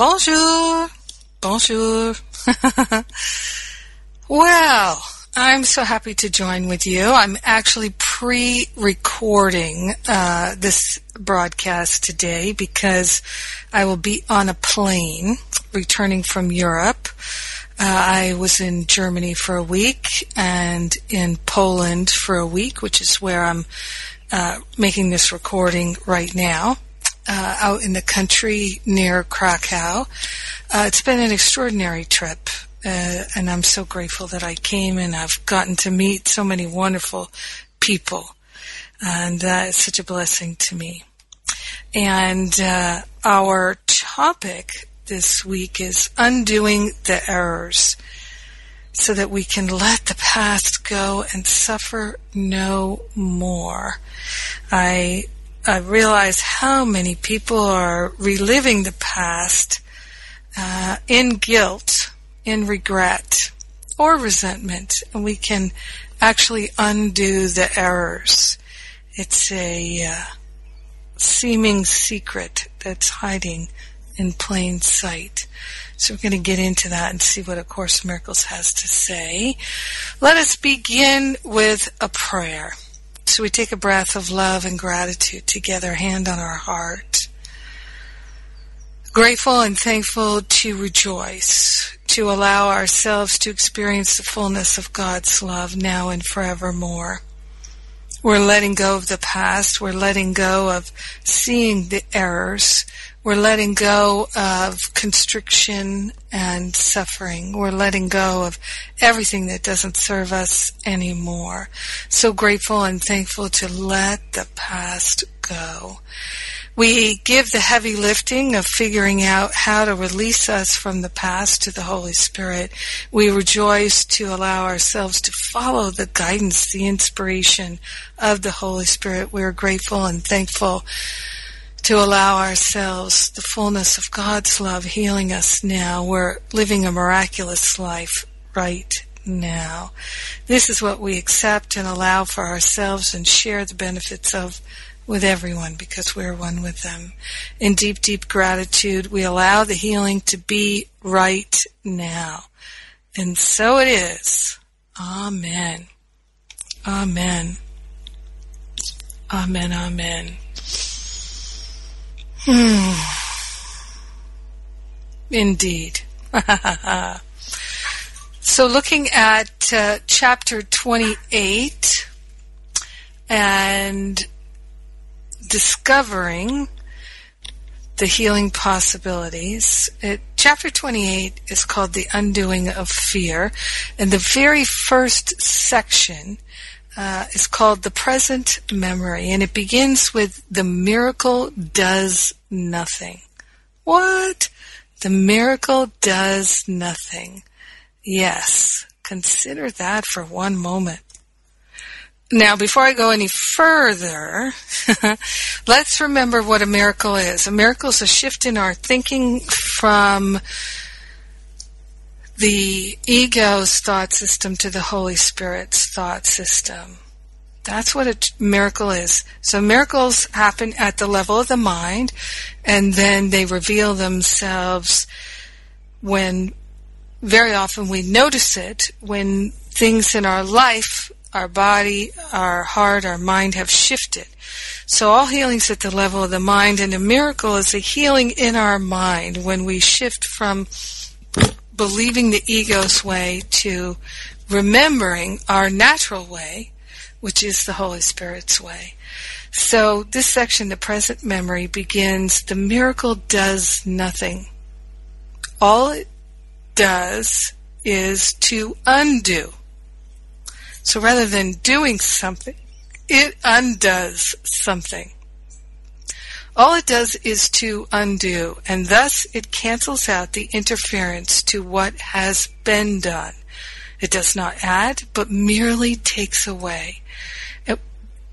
Bonjour. Bonjour. well, I'm so happy to join with you. I'm actually pre-recording uh, this broadcast today because I will be on a plane returning from Europe. Uh, I was in Germany for a week and in Poland for a week, which is where I'm uh, making this recording right now uh, out in the country near Krakow. Uh, it's been an extraordinary trip, uh, and I'm so grateful that I came and I've gotten to meet so many wonderful people, and uh, it's such a blessing to me. And uh, our topic this week is undoing the errors so that we can let the past go and suffer no more. I I realize how many people are reliving the past uh, in guilt, in regret, or resentment, and we can actually undo the errors. It's a uh, seeming secret that's hiding in plain sight. So we're going to get into that and see what A Course in Miracles has to say. Let us begin with a prayer. So we take a breath of love and gratitude together, hand on our heart. Grateful and thankful to rejoice, to allow ourselves to experience the fullness of God's love now and forevermore. We're letting go of the past. We're letting go of seeing the errors. We're letting go of constriction and suffering. We're letting go of everything that doesn't serve us anymore. So grateful and thankful to let the past go. We give the heavy lifting of figuring out how to release us from the past to the Holy Spirit. We rejoice to allow ourselves to follow the guidance, the inspiration of the Holy Spirit. We're grateful and thankful to allow ourselves the fullness of God's love healing us now. We're living a miraculous life right now. This is what we accept and allow for ourselves and share the benefits of with everyone because we're one with them. In deep, deep gratitude, we allow the healing to be right now. And so it is. Amen. Amen. Amen. Amen. Hmm. Indeed. so looking at uh, chapter 28 and discovering the healing possibilities. It, chapter 28 is called The Undoing of Fear, and the very first section uh, is called The Present Memory, and it begins with The miracle does nothing. What? The miracle does nothing. Yes, consider that for one moment. Now, before I go any further, let's remember what a miracle is. A miracle is a shift in our thinking from the ego's thought system to the Holy Spirit's thought system. That's what a miracle is. So miracles happen at the level of the mind, and then they reveal themselves when very often we notice it when things in our life, our body, our heart, our mind have shifted. So all healing's at the level of the mind, and a miracle is a healing in our mind when we shift from believing the ego's way to remembering our natural way, which is the Holy Spirit's way. So this section, the present memory, begins, the miracle does nothing. All it does is to undo. So rather than doing something, it undoes something. All it does is to undo, and thus it cancels out the interference to what has been done. It does not add, but merely takes away. It,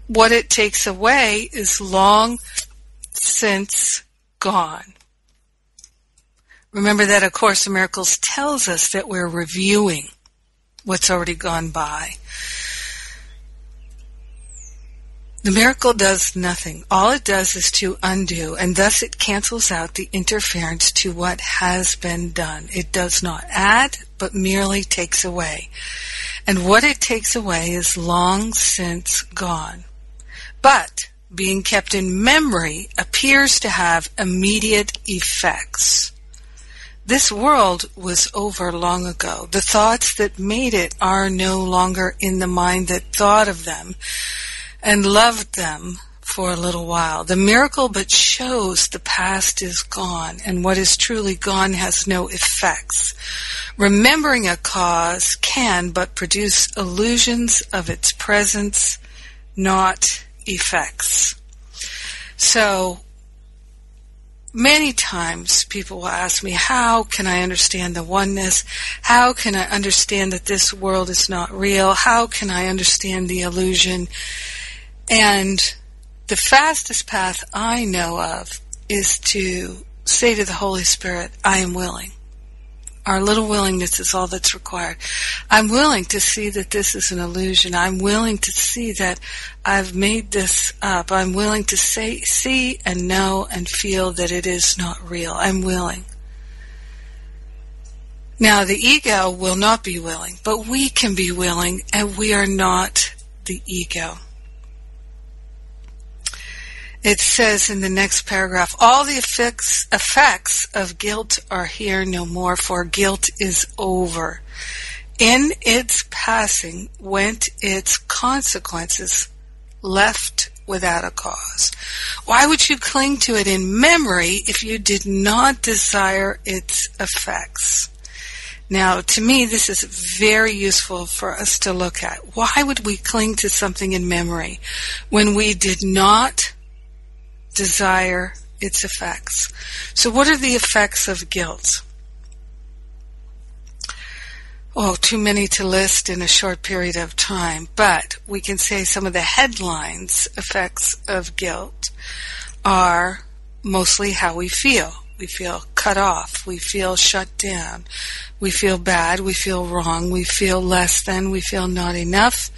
what it takes away is long since gone. Remember that A Course in Miracles tells us that we're reviewing what's already gone by. The miracle does nothing. All it does is to undo, and thus it cancels out the interference to what has been done. It does not add, but merely takes away. And what it takes away is long since gone. But being kept in memory appears to have immediate effects. This world was over long ago. The thoughts that made it are no longer in the mind that thought of them and loved them for a little while. The miracle but shows the past is gone and what is truly gone has no effects. Remembering a cause can but produce illusions of its presence, not effects. So, many times people will ask me, how can I understand the oneness? How can I understand that this world is not real? How can I understand the illusion? And the fastest path I know of is to say to the Holy Spirit, I am willing. Our little willingness is all that's required. I'm willing to see that this is an illusion. I'm willing to see that I've made this up. I'm willing to say, see and know and feel that it is not real. I'm willing. Now, the ego will not be willing, but we can be willing, and we are not the ego. It says in the next paragraph, all the effects, effects of guilt are here no more, for guilt is over. In its passing went its consequences, left without a cause. Why would you cling to it in memory if you did not desire its effects? Now, to me, this is very useful for us to look at. Why would we cling to something in memory when we did not desire its effects. So, what are the effects of guilt? Oh, too many to list in a short period of time, but we can say some of the headlines effects of guilt are mostly how we feel. We feel cut off. We feel shut down. We feel bad. We feel wrong. We feel less than. We feel not enough.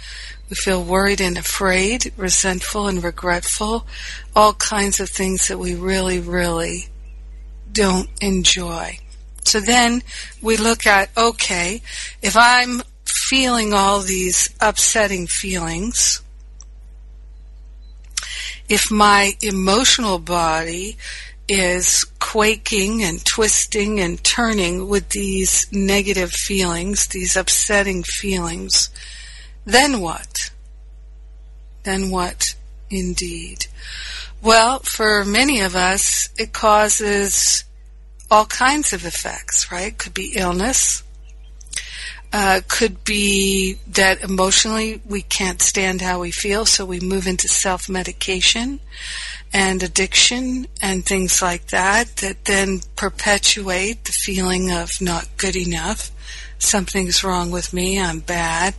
We feel worried and afraid, resentful and regretful, all kinds of things that we really, really don't enjoy. So then we look at, okay, if I'm feeling all these upsetting feelings, if my emotional body is quaking and twisting and turning with these negative feelings, these upsetting feelings, then what? Then what indeed? Well, for many of us, it causes all kinds of effects, right? Could be illness. Uh, could be that emotionally we can't stand how we feel, so we move into self medication and addiction and things like that that then perpetuate the feeling of not good enough. Something's wrong with me. I'm bad.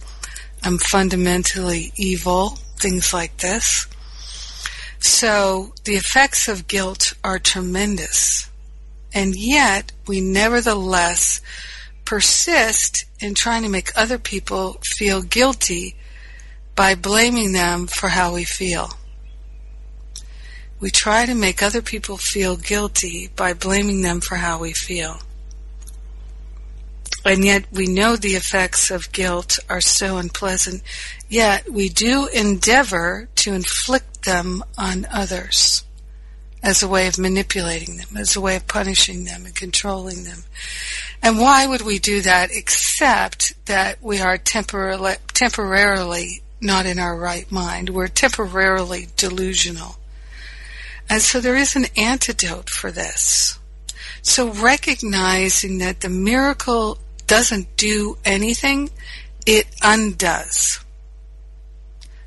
I'm fundamentally evil, things like this. So the effects of guilt are tremendous. And yet we nevertheless persist in trying to make other people feel guilty by blaming them for how we feel. We try to make other people feel guilty by blaming them for how we feel. And yet we know the effects of guilt are so unpleasant, yet we do endeavor to inflict them on others as a way of manipulating them, as a way of punishing them and controlling them. And why would we do that except that we are temporarily, temporarily not in our right mind? We're temporarily delusional. And so there is an antidote for this. So recognizing that the miracle doesn't do anything, it undoes.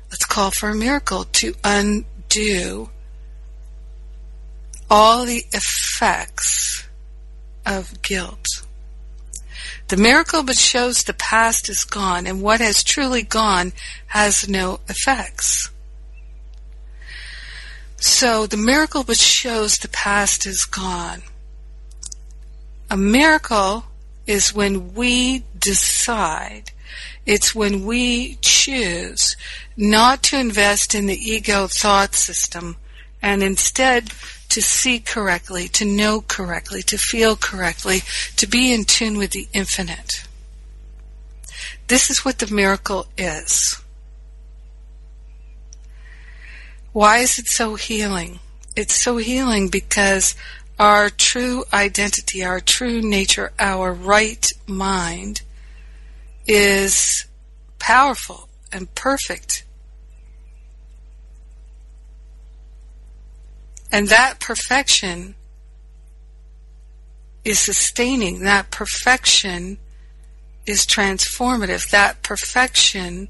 Let's call for a miracle to undo all the effects of guilt. The miracle but shows the past is gone, and what has truly gone has no effects. So the miracle but shows the past is gone. A miracle is when we decide, it's when we choose not to invest in the ego thought system and instead to see correctly, to know correctly, to feel correctly, to be in tune with the infinite. This is what the miracle is. Why is it so healing? It's so healing because our true identity, our true nature, our right mind is powerful and perfect And that perfection is sustaining. That perfection is transformative. That perfection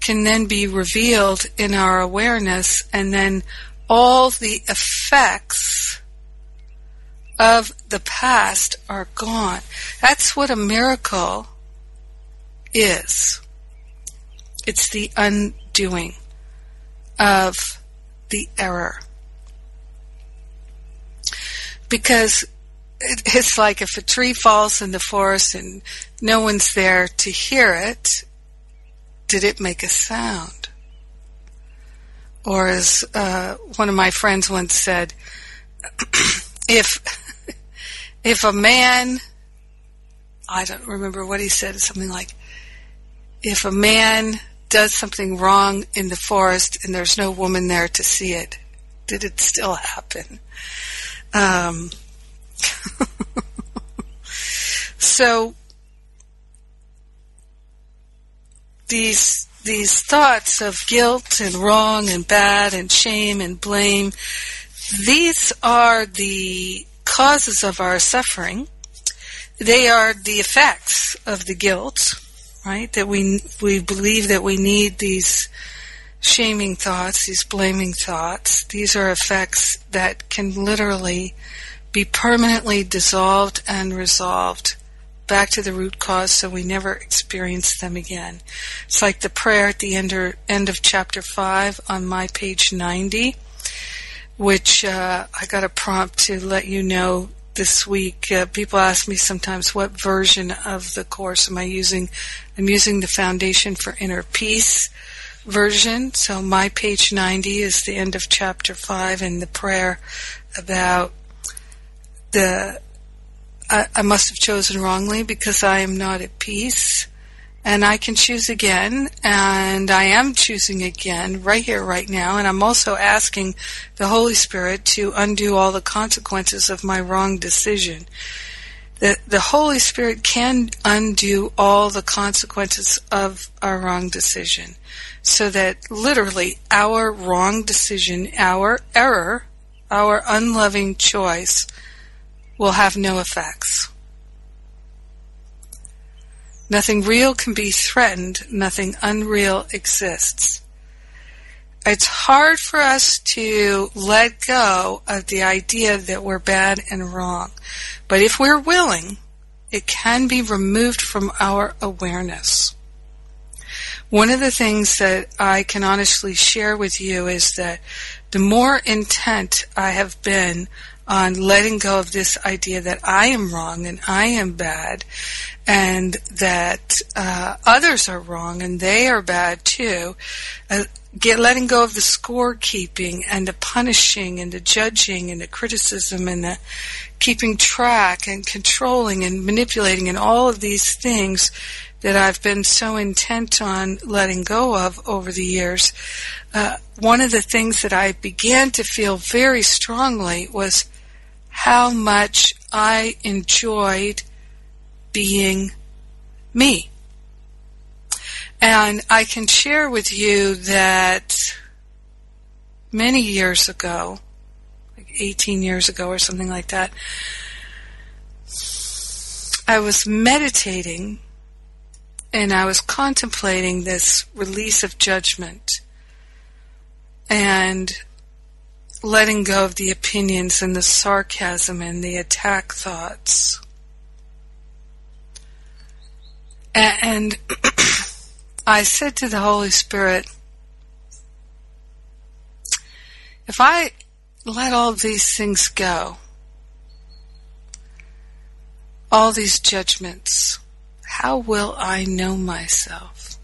can then be revealed in our awareness, and then all the effects of the past are gone. That's what a miracle is. It's the undoing of the error because it's like if a tree falls in the forest and no one's there to hear it, did it make a sound? Or as uh, one of my friends once said, if if a man, I don't remember what he said, something like, if a man does something wrong in the forest and there's no woman there to see it, did it still happen? Um, so these these thoughts of guilt and wrong and bad and shame and blame these are the causes of our suffering they are the effects of the guilt right? That we we believe that we need these shaming thoughts, these blaming thoughts, these are effects that can literally be permanently dissolved and resolved back to the root cause so we never experience them again. It's like the prayer at the end, or, end of chapter 5 on my page 90, which uh, I got a prompt to let you know this week. Uh, people ask me sometimes what version of the course am I using. I'm using the Foundation for Inner Peace version. So my page 90 is the end of chapter 5 and the prayer about the I, I must have chosen wrongly because I am not at peace and I can choose again, and I am choosing again right here, right now, and I'm also asking the Holy Spirit to undo all the consequences of my wrong decision. The, the Holy Spirit can undo all the consequences of our wrong decision so that literally our wrong decision, our error, our unloving choice will have no effects. Nothing real can be threatened, nothing unreal exists. It's hard for us to let go of the idea that we're bad and wrong. But if we're willing, it can be removed from our awareness. One of the things that I can honestly share with you is that the more intent I have been on letting go of this idea that I am wrong and I am bad and that uh, others are wrong and they are bad too, uh, get letting go of the scorekeeping and the punishing and the judging and the criticism and the keeping track and controlling and manipulating and all of these things that I've been so intent on letting go of over the years, uh, one of the things that I began to feel very strongly was how much I enjoyed being me. And I can share with you that many years ago, like 18 years ago or something like that, I was meditating and I was contemplating this release of judgment. And letting go of the opinions and the sarcasm and the attack thoughts. And I said to the Holy Spirit, if I let all these things go, all these judgments, how will I know myself?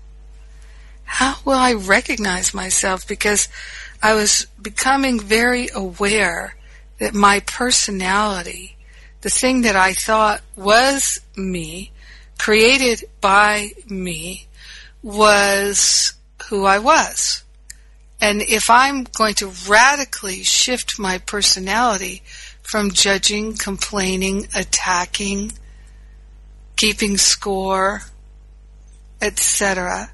How will I recognize myself? Because I was becoming very aware that my personality, the thing that I thought was me, created by me, was who I was. And if I'm going to radically shift my personality from judging, complaining, attacking, keeping score, etc.,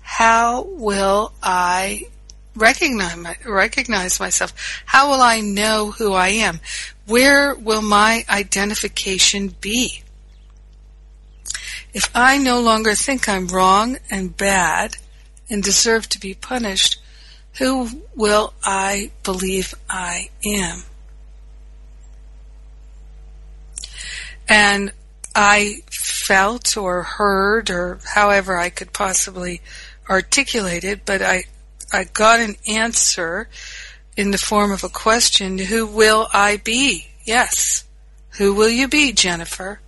how will I recognize my, recognize myself? How will I know who I am? Where will my identification be? If I no longer think I'm wrong and bad and deserve to be punished, who will I believe I am? And I felt or heard or however I could possibly articulate it, but I, I got an answer in the form of a question, who will I be? Yes. Who will you be, Jennifer?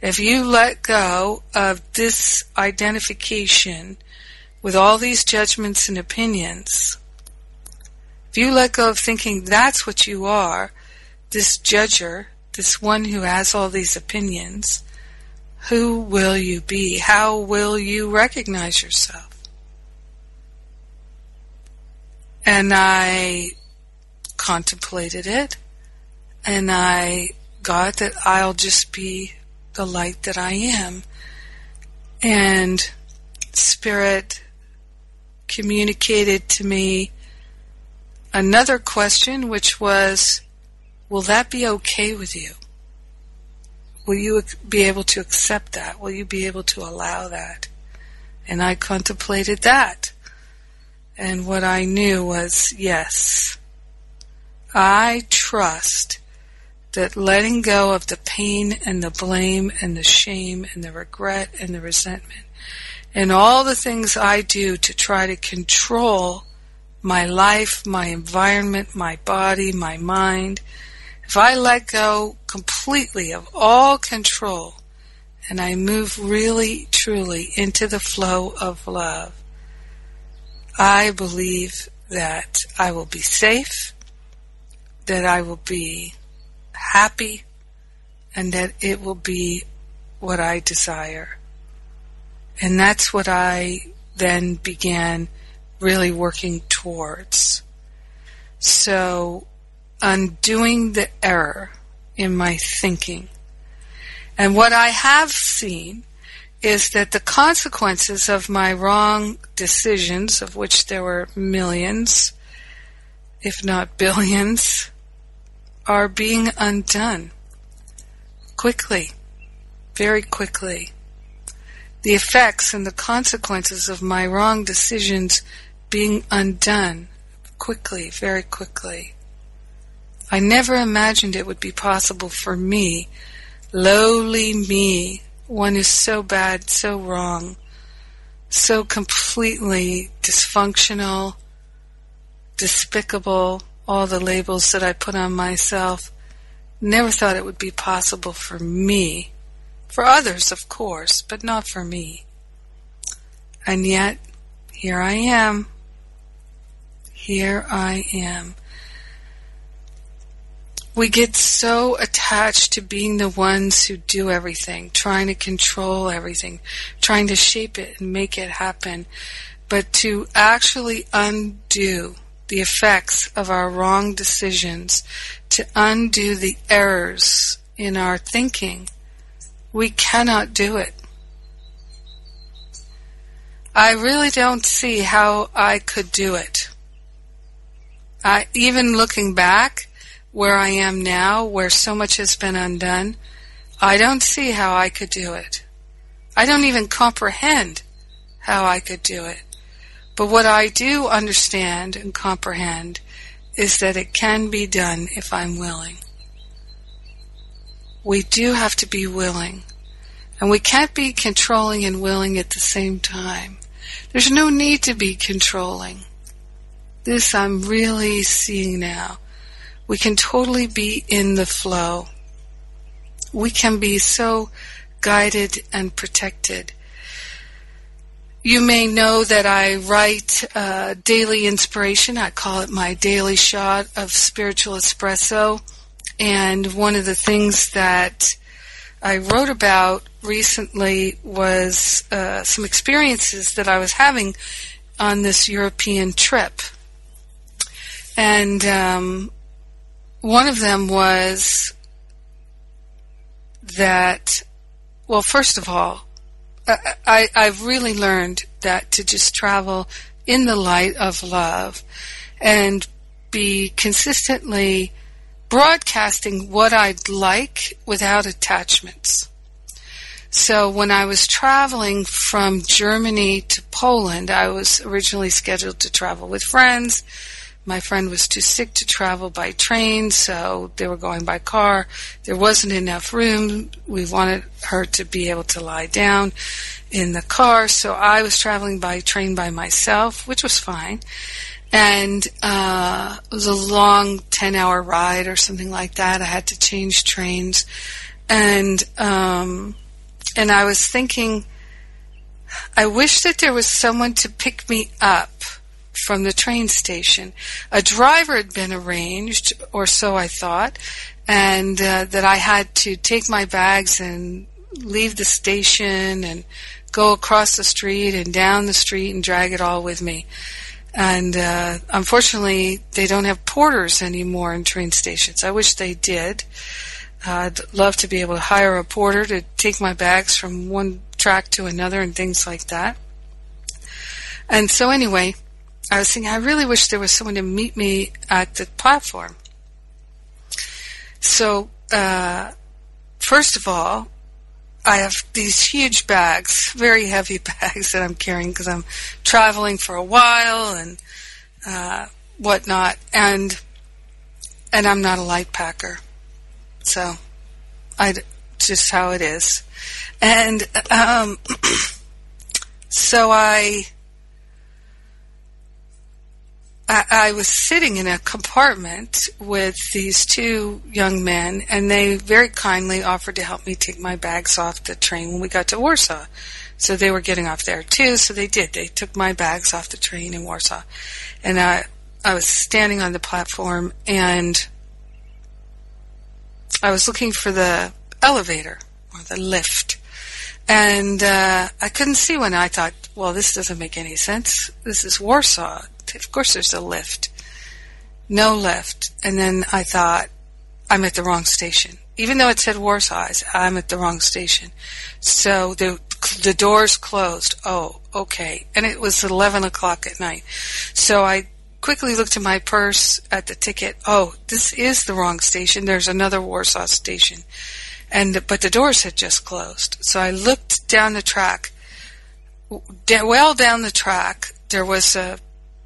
If you let go of this identification with all these judgments and opinions, if you let go of thinking that's what you are, this judger, this one who has all these opinions, who will you be? How will you recognize yourself? And I contemplated it, and I got that I'll just be the light that I am. And Spirit communicated to me another question, which was, Will that be okay with you? Will you be able to accept that? Will you be able to allow that? And I contemplated that. And what I knew was yes, I trust that letting go of the pain and the blame and the shame and the regret and the resentment and all the things I do to try to control my life, my environment, my body, my mind, if I let go completely of all control and I move really, truly into the flow of love, I believe that I will be safe, that I will be happy, and that it will be what I desire. And that's what I then began really working towards. So, undoing the error in my thinking. And what I have seen is that the consequences of my wrong decisions, of which there were millions, if not billions, are being undone quickly, very quickly. The effects and the consequences of my wrong decisions being undone quickly, very quickly. I never imagined it would be possible for me, lowly me, one who's so bad, so wrong, so completely dysfunctional, despicable, all the labels that I put on myself. Never thought it would be possible for me. For others, of course, but not for me. And yet, here I am. Here I am. We get so attached to being the ones who do everything, trying to control everything, trying to shape it and make it happen. But to actually undo the effects of our wrong decisions, to undo the errors in our thinking, we cannot do it. I really don't see how I could do it. I, even looking back where I am now, where so much has been undone, I don't see how I could do it. I don't even comprehend how I could do it. But what I do understand and comprehend is that it can be done if I'm willing. We do have to be willing. And we can't be controlling and willing at the same time. There's no need to be controlling. This I'm really seeing now. We can totally be in the flow. We can be so guided and protected. You may know that I write uh, daily inspiration. I call it my daily shot of spiritual espresso. And one of the things that I wrote about recently was uh, some experiences that I was having on this European trip. And um, one of them was that, well, first of all, I, I've really learned that to just travel in the light of love and be consistently broadcasting what I'd like without attachments. So when I was traveling from Germany to Poland, I was originally scheduled to travel with friends. My friend was too sick to travel by train, so they were going by car. There wasn't enough room. We wanted her to be able to lie down in the car, so I was traveling by train by myself, which was fine and uh, it was a long 10 hour ride or something like that. I had to change trains. And, um, and I was thinking, I wish that there was someone to pick me up from the train station. A driver had been arranged, or so I thought, and uh, that I had to take my bags and leave the station and go across the street and down the street and drag it all with me. And uh, unfortunately, they don't have porters anymore in train stations. I wish they did. Uh, I'd love to be able to hire a porter to take my bags from one track to another and things like that. And so, anyway, I was thinking, I really wish there was someone to meet me at the platform. So, uh, first of all, I have these huge bags, very heavy bags that I'm carrying because I'm traveling for a while and uh, whatnot, and and I'm not a light packer, so I just how it is, and um, so I I, I was sitting in a compartment with these two young men, and they very kindly offered to help me take my bags off the train when we got to Warsaw. So they were getting off there too, so they did. They took my bags off the train in Warsaw. And I, I was standing on the platform and I was looking for the elevator or the lift. And uh, I couldn't see one. I thought, well, this doesn't make any sense. This is Warsaw of course there's a lift. No lift. And then I thought, I'm at the wrong station. Even though it said Warsaw, I'm at the wrong station. So the the doors closed. Oh, okay. And it was 11 o'clock at night. So I quickly looked at my purse at the ticket. Oh, this is the wrong station. There's another Warsaw station. And, but the doors had just closed. So I looked down the track. Well down the track, there was a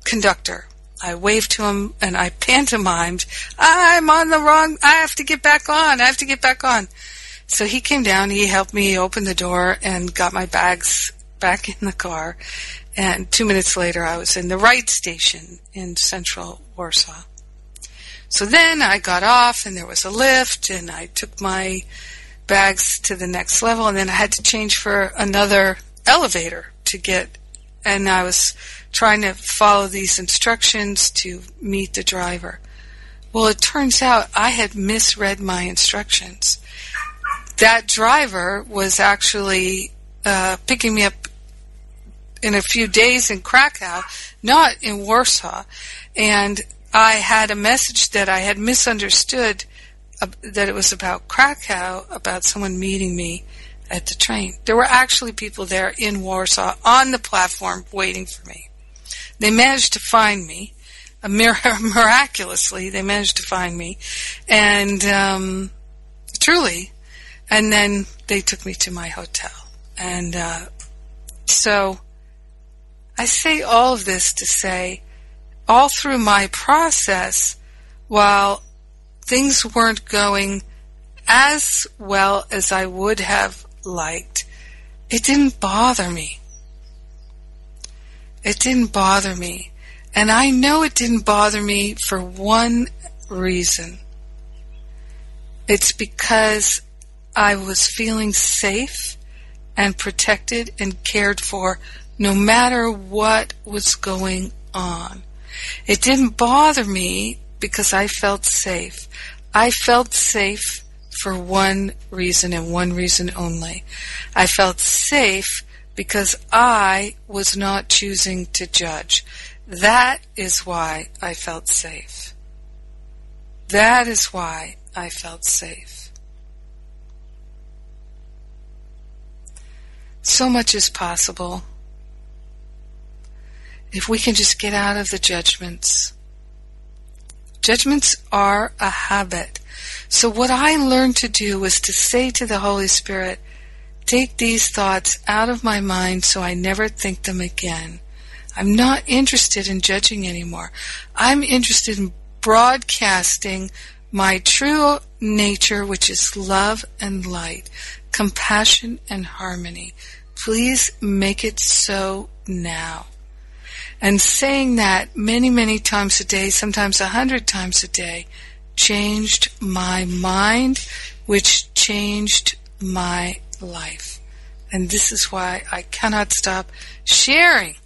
conductor. I waved to him and I pantomimed, I'm on the wrong, I have to get back on, I have to get back on. So he came down, he helped me open the door and got my bags back in the car. And two minutes later, I was in the right station in central Warsaw. So then I got off and there was a lift and I took my bags to the next level and then I had to change for another elevator to get, and I was trying to follow these instructions to meet the driver. Well, it turns out I had misread my instructions. That driver was actually uh, picking me up in a few days in Krakow, not in Warsaw. And I had a message that I had misunderstood uh, that it was about Krakow, about someone meeting me at the train. There were actually people there in Warsaw on the platform waiting for me. They managed to find me. miraculously, they managed to find me. And um, truly, and then they took me to my hotel. And uh, so I say all of this to say all through my process, while things weren't going as well as I would have liked, it didn't bother me. It didn't bother me. And I know it didn't bother me for one reason. It's because I was feeling safe and protected and cared for no matter what was going on. It didn't bother me because I felt safe. I felt safe for one reason and one reason only. I felt safe because I was not choosing to judge. That is why I felt safe. That is why I felt safe. So much is possible if we can just get out of the judgments. Judgments are a habit. So what I learned to do was to say to the Holy Spirit, take these thoughts out of my mind so I never think them again. I'm not interested in judging anymore. I'm interested in broadcasting my true nature, which is love and light, compassion and harmony. Please make it so now. And saying that many, many times a day, sometimes a hundred times a day, changed my mind, which changed my life. And this is why I cannot stop sharing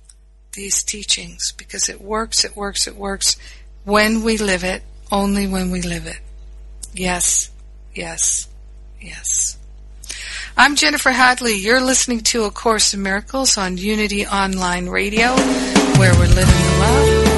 these teachings because it works, it works, it works when we live it, only when we live it. Yes, yes, yes. I'm Jennifer Hadley. You're listening to A Course in Miracles on Unity Online Radio, where we're living the love,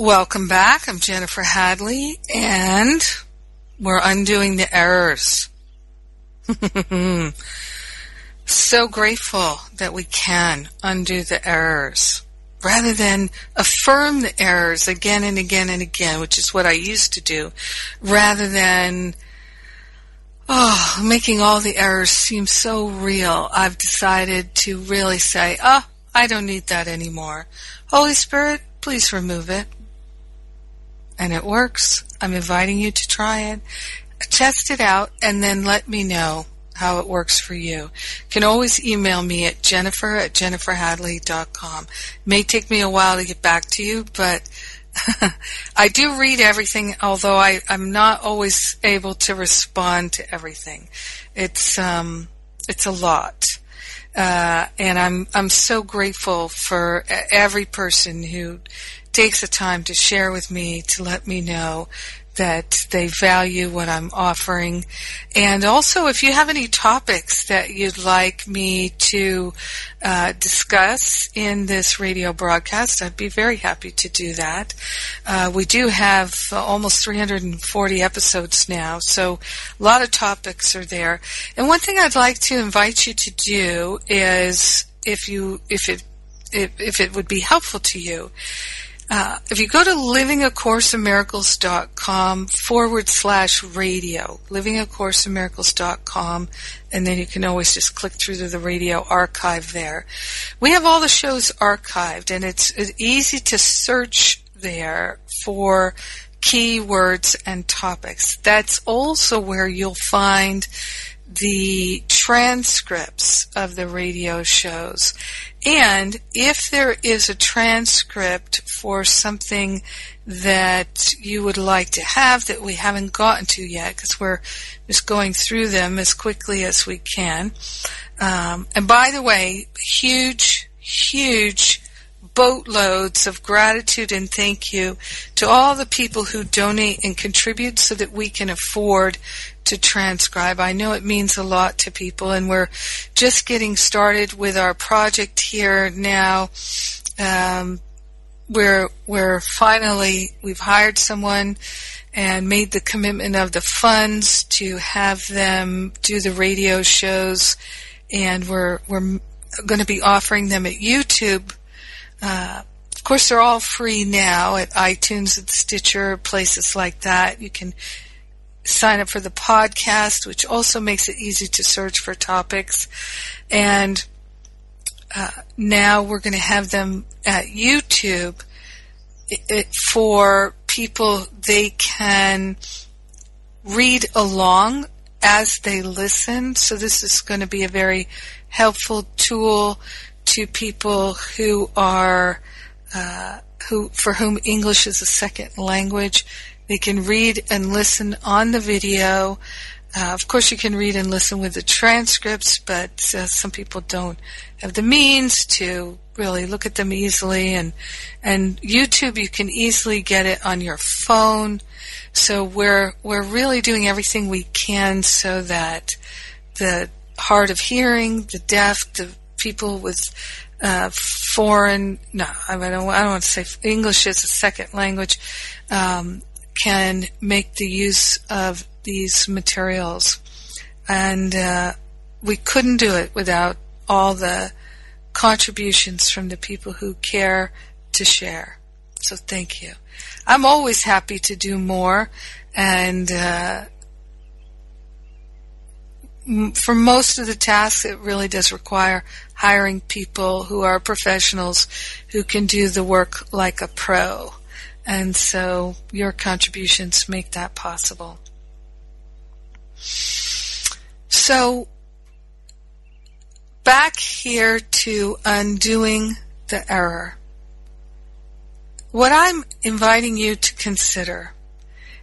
Welcome back. I'm Jennifer Hadley and we're undoing the errors. so grateful that we can undo the errors rather than affirm the errors again and again and again, which is what I used to do, rather than oh, making all the errors seem so real. I've decided to really say, oh, I don't need that anymore. Holy Spirit, please remove it and it works, I'm inviting you to try it. Test it out and then let me know how it works for you. You can always email me at jennifer at jenniferhadley.com. It may take me a while to get back to you, but I do read everything, although I, I'm not always able to respond to everything. It's um, it's a lot, uh, and I'm I'm so grateful for every person who takes the time to share with me to let me know that they value what I'm offering. And also, if you have any topics that you'd like me to uh, discuss in this radio broadcast, I'd be very happy to do that. Uh, we do have uh, almost 340 episodes now, so a lot of topics are there. And one thing I'd like to invite you to do is, if you, if it, if, if it would be helpful to you, uh, if you go to livingacourseofmiracles.com forward slash radio, livingacourseofmiracles.com, and then you can always just click through to the radio archive there. We have all the shows archived, and it's, it's easy to search there for keywords and topics. That's also where you'll find the transcripts of the radio shows. And if there is a transcript for something that you would like to have that we haven't gotten to yet, because we're just going through them as quickly as we can. Um, and by the way, huge, huge boatloads of gratitude and thank you to all the people who donate and contribute so that we can afford to transcribe. I know it means a lot to people, and we're just getting started with our project here now. Um, we're we're finally we've hired someone and made the commitment of the funds to have them do the radio shows, and we're we're going to be offering them at YouTube. Uh, of course, they're all free now at iTunes, at Stitcher, places like that. You can sign up for the podcast, which also makes it easy to search for topics. And uh, now we're going to have them at YouTube for people. They can read along as they listen. So this is going to be a very helpful tool to people who are uh, who for whom English is a second language. They can read and listen on the video. Uh, of course, you can read and listen with the transcripts, but uh, some people don't have the means to really look at them easily. And and YouTube, you can easily get it on your phone. So we're we're really doing everything we can so that the hard of hearing, the deaf, the people with uh, foreign, no, I, don't, I don't want to say English is a second language, um, can make the use of these materials. And uh, we couldn't do it without all the contributions from the people who care to share. So thank you. I'm always happy to do more, and uh, for most of the tasks, it really does require hiring people who are professionals who can do the work like a pro. And so your contributions make that possible. So back here to undoing the error. What I'm inviting you to consider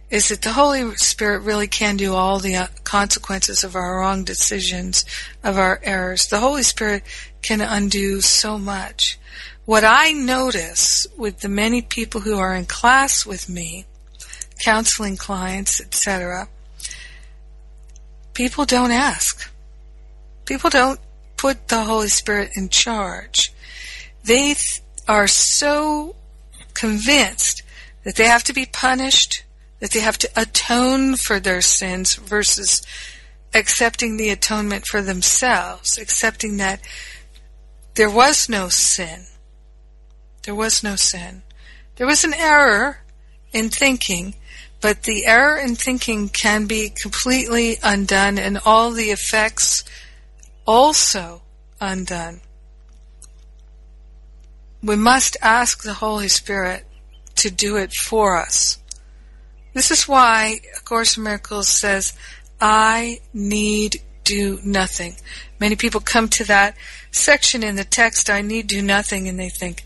is that the Holy Spirit really can do all the uh, consequences of our wrong decisions, of our errors. The Holy Spirit can undo so much. What I notice with the many people who are in class with me, counseling clients, etc., people don't ask. People don't put the Holy Spirit in charge. They th- are so convinced that they have to be punished that they have to atone for their sins versus accepting the atonement for themselves, accepting that there was no sin. There was no sin. There was an error in thinking, but the error in thinking can be completely undone and all the effects also undone. We must ask the Holy Spirit to do it for us. This is why A Course in Miracles says, I need do nothing. Many people come to that section in the text, I need do nothing, and they think,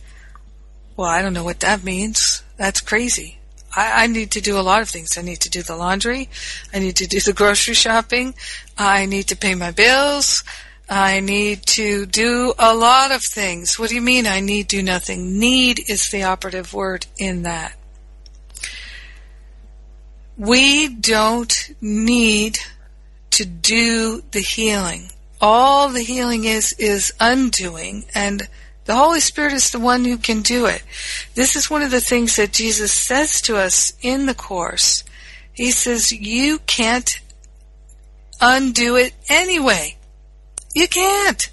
well, I don't know what that means. That's crazy. I, I, need to do a lot of things. I need to do the laundry. I need to do the grocery shopping. I need to pay my bills. I need to do a lot of things. What do you mean I need do nothing? Need is the operative word in that. We don't need to do the healing. All the healing is, is undoing, and the Holy Spirit is the one who can do it. This is one of the things that Jesus says to us in the Course. He says, You can't undo it anyway. You can't.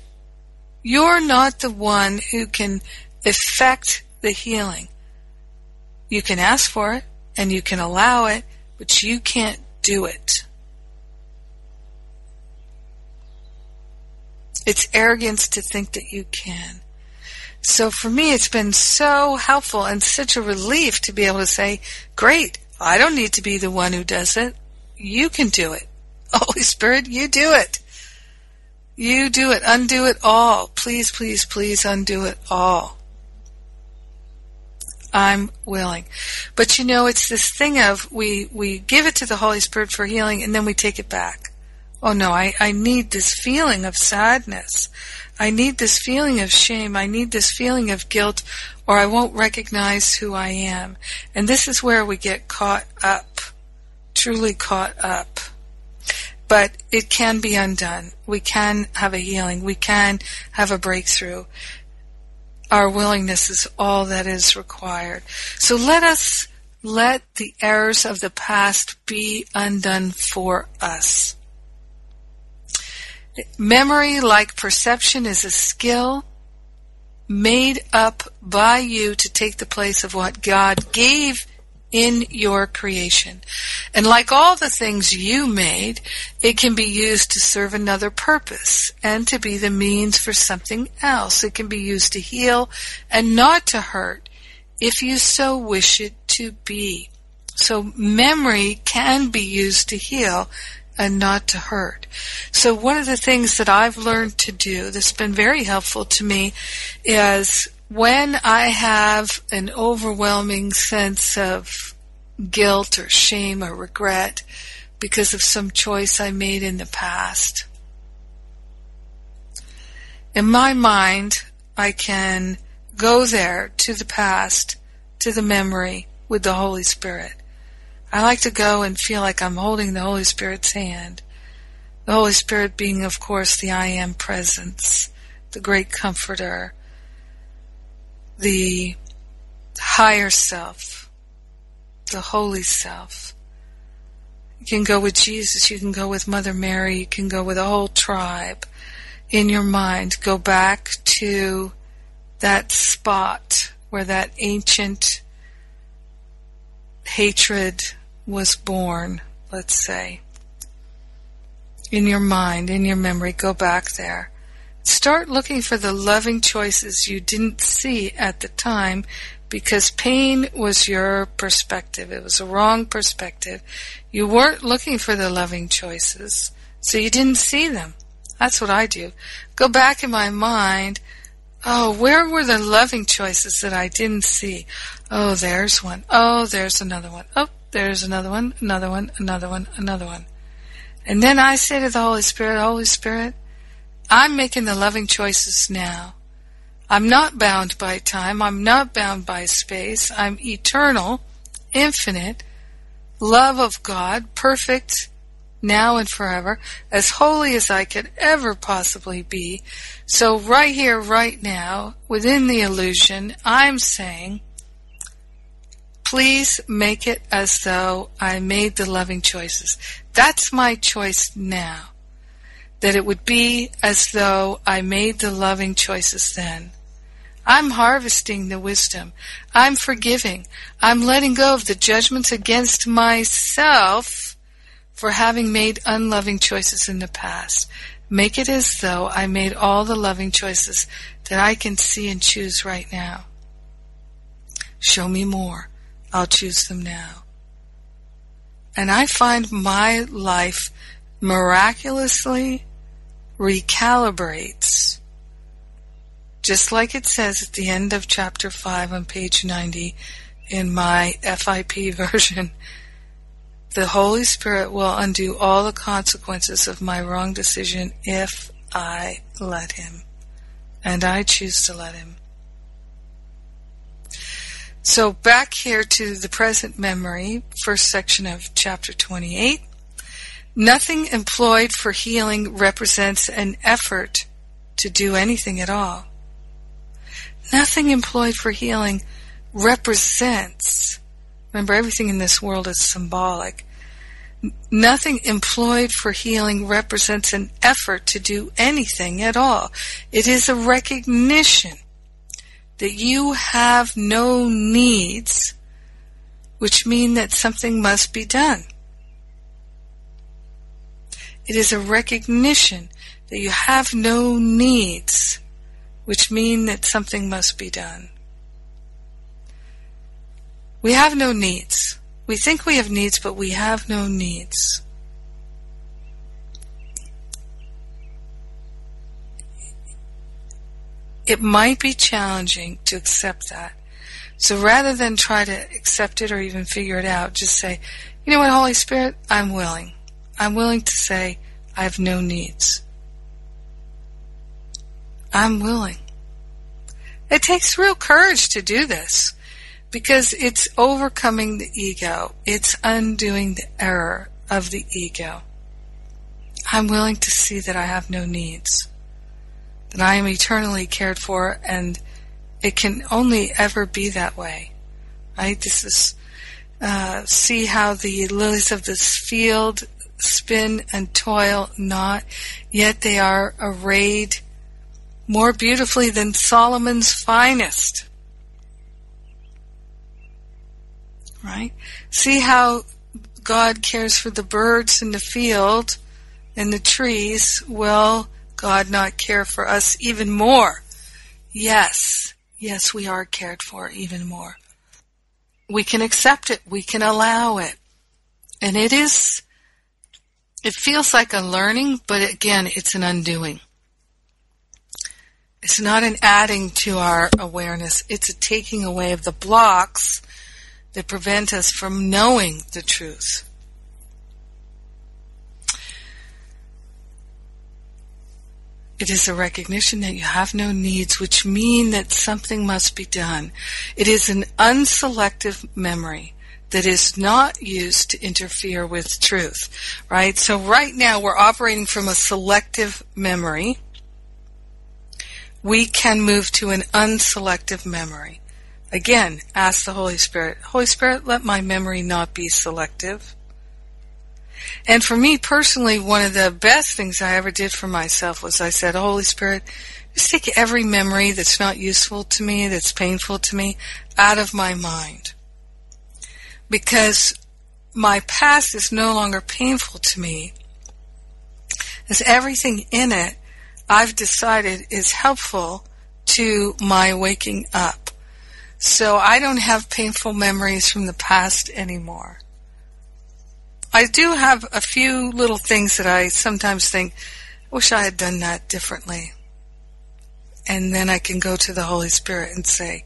You're not the one who can effect the healing. You can ask for it and you can allow it, but you can't do it. It's arrogance to think that you can. So for me, it's been so helpful and such a relief to be able to say, great, I don't need to be the one who does it. You can do it. Holy Spirit, you do it. You do it. Undo it all. Please, please, please undo it all. I'm willing. But you know, it's this thing of we, we give it to the Holy Spirit for healing and then we take it back. Oh no, I, I need this feeling of sadness. I need this feeling of shame. I need this feeling of guilt or I won't recognize who I am. And this is where we get caught up, truly caught up. But it can be undone. We can have a healing. We can have a breakthrough. Our willingness is all that is required. So let us let the errors of the past be undone for us. Memory, like perception, is a skill made up by you to take the place of what God gave in your creation. And like all the things you made, it can be used to serve another purpose and to be the means for something else. It can be used to heal and not to hurt if you so wish it to be. So memory can be used to heal and not to hurt. So one of the things that I've learned to do that's been very helpful to me is when I have an overwhelming sense of guilt or shame or regret because of some choice I made in the past. In my mind, I can go there to the past, to the memory with the Holy Spirit. I like to go and feel like I'm holding the Holy Spirit's hand. The Holy Spirit being, of course, the I am presence, the great comforter, the higher self, the holy self. You can go with Jesus, you can go with Mother Mary, you can go with a whole tribe. In your mind, go back to that spot where that ancient hatred was born, let's say. In your mind, in your memory, go back there. Start looking for the loving choices you didn't see at the time because pain was your perspective. It was a wrong perspective. You weren't looking for the loving choices, so you didn't see them. That's what I do. Go back in my mind. Oh, where were the loving choices that I didn't see? Oh, there's one. Oh, there's another one. Oh, there's another one, another one, another one, another one. And then I say to the Holy Spirit, Holy Spirit, I'm making the loving choices now. I'm not bound by time. I'm not bound by space. I'm eternal, infinite, love of God, perfect, now and forever, as holy as I could ever possibly be. So right here, right now, within the illusion, I'm saying, Please make it as though I made the loving choices. That's my choice now. That it would be as though I made the loving choices then. I'm harvesting the wisdom. I'm forgiving. I'm letting go of the judgments against myself for having made unloving choices in the past. Make it as though I made all the loving choices that I can see and choose right now. Show me more. I'll choose them now. And I find my life miraculously recalibrates, just like it says at the end of chapter 5 on page 90 in my FIP version. The Holy Spirit will undo all the consequences of my wrong decision if I let Him. And I choose to let Him. So back here to the present memory, first section of chapter 28. Nothing employed for healing represents an effort to do anything at all. Nothing employed for healing represents, remember everything in this world is symbolic. Nothing employed for healing represents an effort to do anything at all. It is a recognition that you have no needs, which mean that something must be done. It is a recognition that you have no needs, which mean that something must be done. We have no needs. We think we have needs, but we have no needs. It might be challenging to accept that. So rather than try to accept it or even figure it out, just say, you know what, Holy Spirit, I'm willing. I'm willing to say, I have no needs. I'm willing. It takes real courage to do this because it's overcoming the ego. It's undoing the error of the ego. I'm willing to see that I have no needs, that I am eternally cared for, and it can only ever be that way. Right? This is uh, see how the lilies of this field spin and toil not, yet they are arrayed more beautifully than Solomon's finest. Right? See how God cares for the birds in the field and the trees. Will God not care for us even more? Yes. Yes, we are cared for even more. We can accept it. We can allow it. And it is, it feels like a learning, but again, it's an undoing. It's not an adding to our awareness. It's a taking away of the blocks that prevent us from knowing the truth. It is a recognition that you have no needs, which mean that something must be done. It is an unselective memory that is not used to interfere with truth, right? So right now we're operating from a selective memory. We can move to an unselective memory. Again, ask the Holy Spirit, Holy Spirit, let my memory not be selective. And for me personally, one of the best things I ever did for myself was I said, Holy Spirit, just take every memory that's not useful to me, that's painful to me, out of my mind. Because my past is no longer painful to me. As everything in it, I've decided is helpful to my waking up. So I don't have painful memories from the past anymore. I do have a few little things that I sometimes think, wish I had done that differently. And then I can go to the Holy Spirit and say,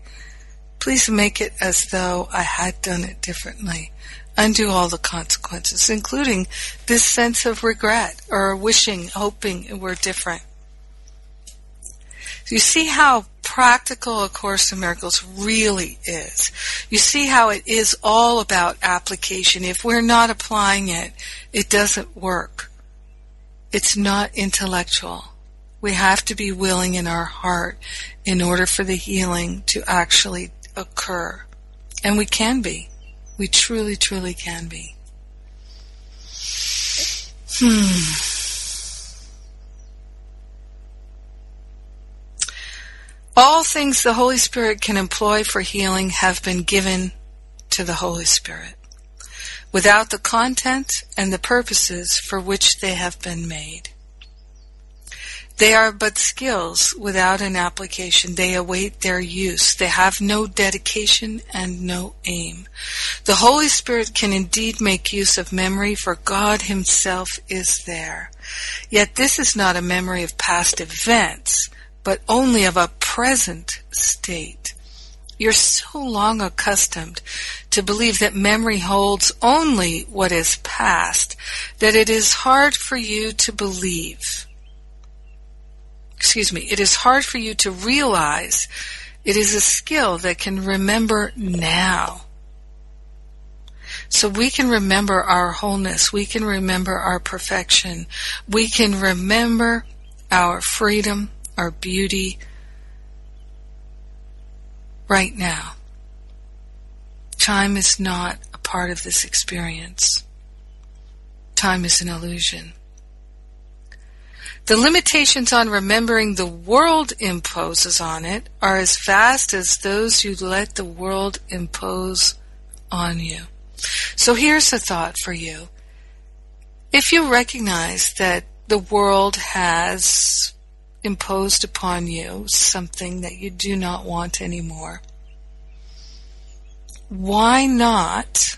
please make it as though I had done it differently. Undo all the consequences, including this sense of regret or wishing, hoping it were different. You see how practical A Course in Miracles really is. You see how it is all about application. If we're not applying it, it doesn't work. It's not intellectual. We have to be willing in our heart in order for the healing to actually occur. And we can be. We truly, truly can be. Hmm. All things the Holy Spirit can employ for healing have been given to the Holy Spirit, without the content and the purposes for which they have been made. They are but skills without an application. They await their use. They have no dedication and no aim. The Holy Spirit can indeed make use of memory, for God Himself is there. Yet this is not a memory of past events, but only of a present state. You're so long accustomed to believe that memory holds only what is past that it is hard for you to believe. Excuse me, it is hard for you to realize it is a skill that can remember now. So we can remember our wholeness. We can remember our perfection. We can remember our freedom our beauty right now. Time is not a part of this experience. Time is an illusion. The limitations on remembering the world imposes on it are as vast as those you let the world impose on you. So here's a thought for you. If you recognize that the world has imposed upon you something that you do not want anymore. Why not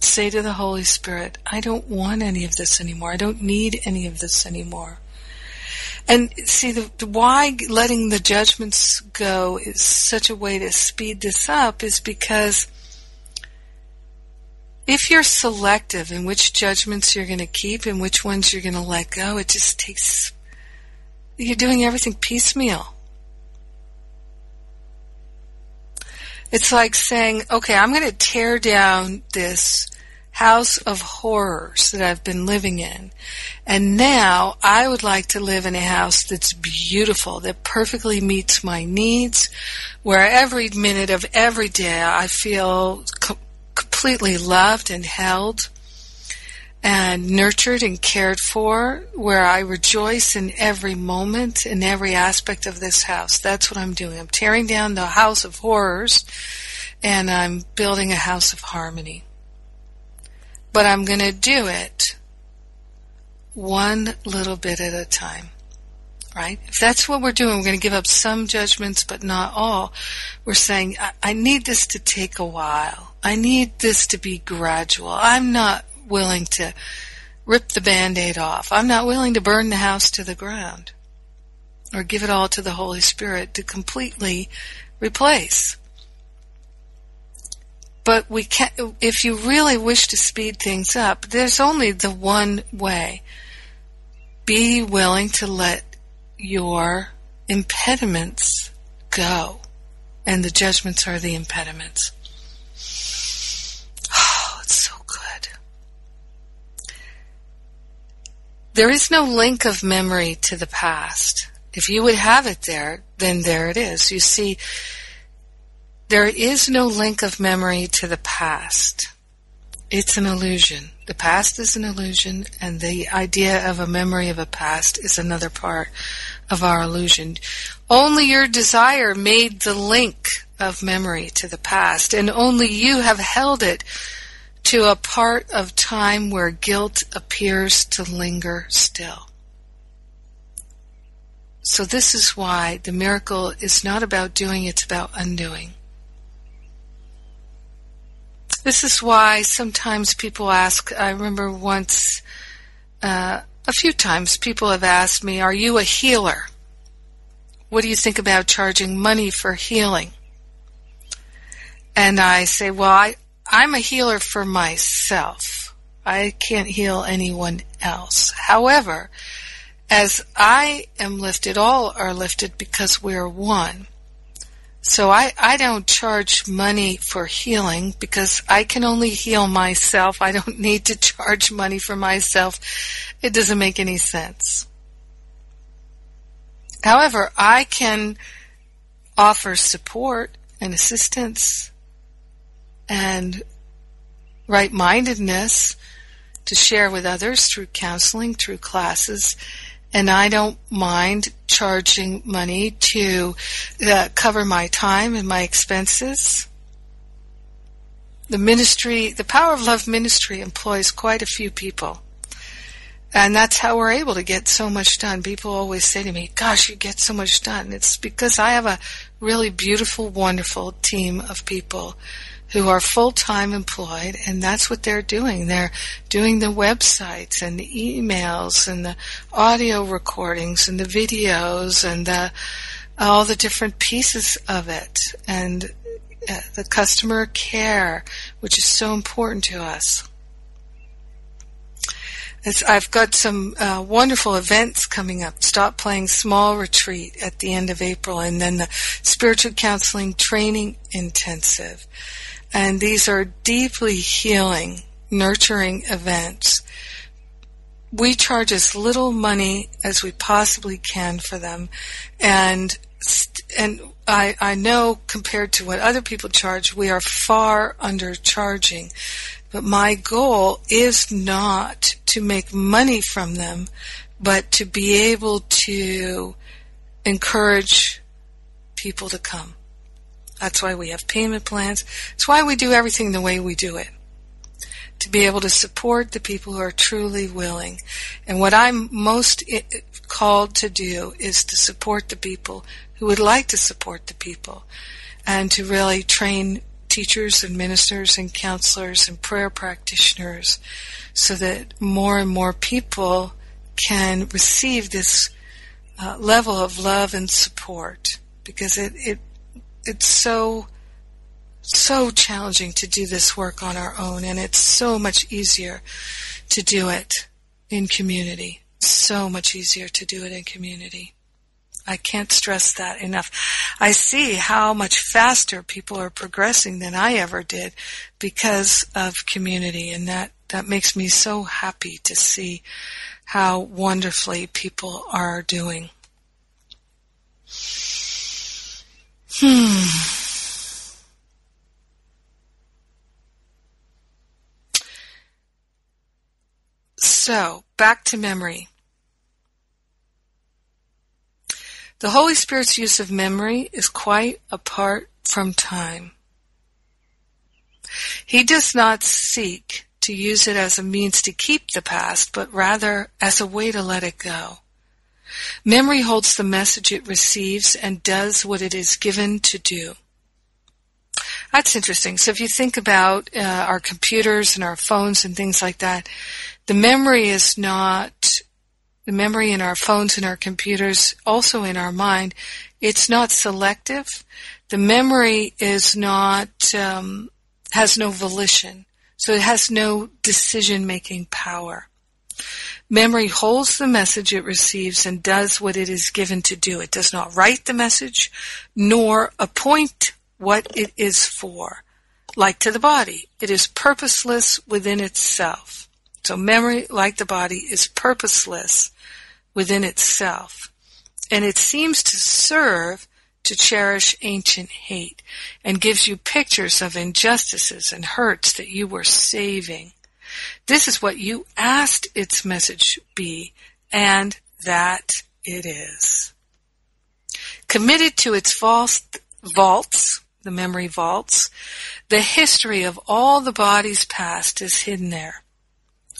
say to the Holy Spirit, I don't want any of this anymore. I don't need any of this anymore. And see, the, why letting the judgments go is such a way to speed this up is because if you're selective in which judgments you're going to keep and which ones you're going to let go, it just takes you're doing everything piecemeal. It's like saying, okay, I'm going to tear down this house of horrors that I've been living in. And now I would like to live in a house that's beautiful, that perfectly meets my needs, where every minute of every day I feel co- completely loved and held and nurtured and cared for, where I rejoice in every moment, in every aspect of this house. That's what I'm doing. I'm tearing down the house of horrors and I'm building a house of harmony but I'm going to do it one little bit at a time. Right? If that's what we're doing, we're going to give up some judgments, but not all. We're saying, I, I need this to take a while. I need this to be gradual. I'm not willing to rip the band-aid off. I'm not willing to burn the house to the ground or give it all to the Holy Spirit to completely replace. But we can not if you really wish to speed things up, there's only the one way. Be willing to let your impediments go. And the judgments are the impediments. Oh, it's so good. There is no link of memory to the past. If you would have it there, then there it is. You see, there is no link of memory to the past. It's an illusion. The past is an illusion, and the idea of a memory of a past is another part of our illusion. Only your desire made the link of memory to the past, and only you have held it to a part of time where guilt appears to linger still. So this is why the miracle is not about doing, it's about undoing. This is why sometimes people ask. I remember once, uh, a few times, people have asked me, Are you a healer? What do you think about charging money for healing? And I say, Well, I, I'm a healer for myself. I can't heal anyone else. However, as I am lifted, all are lifted because we're one. So I, I don't charge money for healing because I can only heal myself. I don't need to charge money for myself. It doesn't make any sense. However, I can offer support and assistance and right mindedness to share with others through counseling, through classes, and I don't mind charging money to uh, cover my time and my expenses. The ministry, the Power of Love ministry employs quite a few people. And that's how we're able to get so much done. People always say to me, gosh, you get so much done. It's because I have a really beautiful, wonderful team of people who are full-time employed and that's what they're doing. They're doing the websites and the emails and the audio recordings and the videos and the, all the different pieces of it and uh, the customer care, which is so important to us. It's, I've got some uh, wonderful events coming up. Stop Playing Small Retreat at the end of April, and then the Spiritual Counseling Training Intensive. And these are deeply healing, nurturing events. We charge as little money as we possibly can for them. And, and I, I know compared to what other people charge, we are far undercharging. But my goal is not to make money from them, but to be able to encourage people to come. That's why we have payment plans. It's why we do everything the way we do it. To be able to support the people who are truly willing. And what I'm most called to do is to support the people who would like to support the people and to really train teachers and ministers and counselors and prayer practitioners so that more and more people can receive this uh, level of love and support because it, it it's so so challenging to do this work on our own and it's so much easier to do it in community so much easier to do it in community I can't stress that enough. I see how much faster people are progressing than I ever did because of community and that, that makes me so happy to see how wonderfully people are doing. Hmm. So, back to memory. The Holy Spirit's use of memory is quite apart from time. He does not seek to use it as a means to keep the past, but rather as a way to let it go. Memory holds the message it receives and does what it is given to do. That's interesting. So if you think about uh, our computers and our phones and things like that, the memory is not the memory in our phones and our computers, also in our mind, it's not selective. The memory is not um, has no volition, so it has no decision making power. Memory holds the message it receives and does what it is given to do. It does not write the message, nor appoint what it is for. Like to the body, it is purposeless within itself. So memory, like the body, is purposeless within itself. And it seems to serve to cherish ancient hate and gives you pictures of injustices and hurts that you were saving. This is what you asked its message be, and that it is. Committed to its false vaults, the memory vaults, the history of all the bodies past is hidden there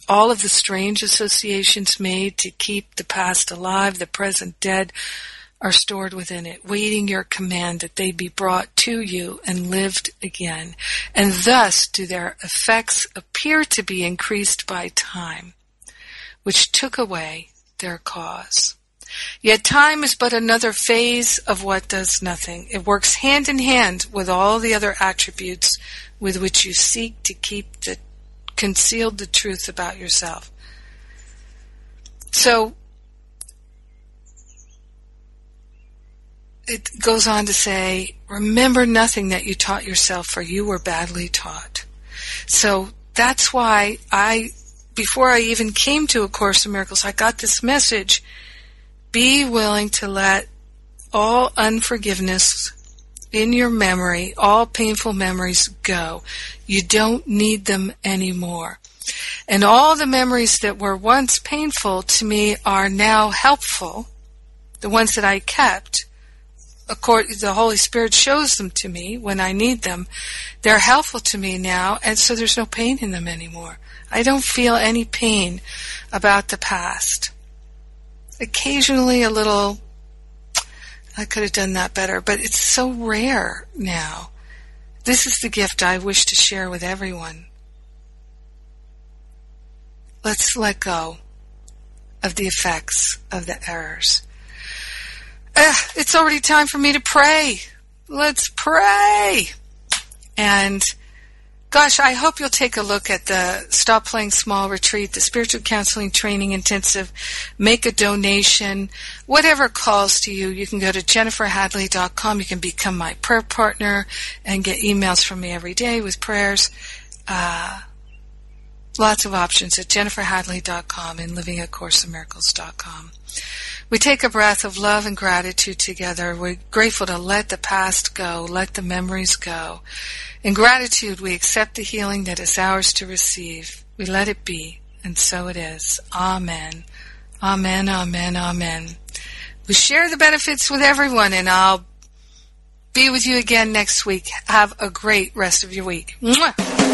all of the strange associations made to keep the past alive, the present dead, are stored within it, waiting your command that they be brought to you and lived again. And thus do their effects appear to be increased by time, which took away their cause. Yet time is but another phase of what does nothing. It works hand in hand with all the other attributes with which you seek to keep the concealed the truth about yourself. So it goes on to say, remember nothing that you taught yourself, for you were badly taught. So that's why I, before I even came to A Course in Miracles, I got this message be willing to let all unforgiveness in your memory, all painful memories go. You don't need them anymore. And all the memories that were once painful to me are now helpful. The ones that I kept, the Holy Spirit shows them to me when I need them. They're helpful to me now, and so there's no pain in them anymore. I don't feel any pain about the past. Occasionally a little I could have done that better, but it's so rare now. This is the gift I wish to share with everyone. Let's let go of the effects of the errors. Uh, it's already time for me to pray. Let's pray. And Gosh, I hope you'll take a look at the Stop Playing Small retreat, the spiritual counseling training intensive, make a donation, whatever calls to you. You can go to jenniferhadley.com. You can become my prayer partner and get emails from me every day with prayers. Uh, lots of options at jenniferhadley.com and livingacourseofmiracles.com. We take a breath of love and gratitude together. We're grateful to let the past go, let the memories go in gratitude, we accept the healing that is ours to receive. We let it be, and so it is. Amen. Amen, amen, amen. We share the benefits with everyone, and I'll be with you again next week. Have a great rest of your week. Mwah!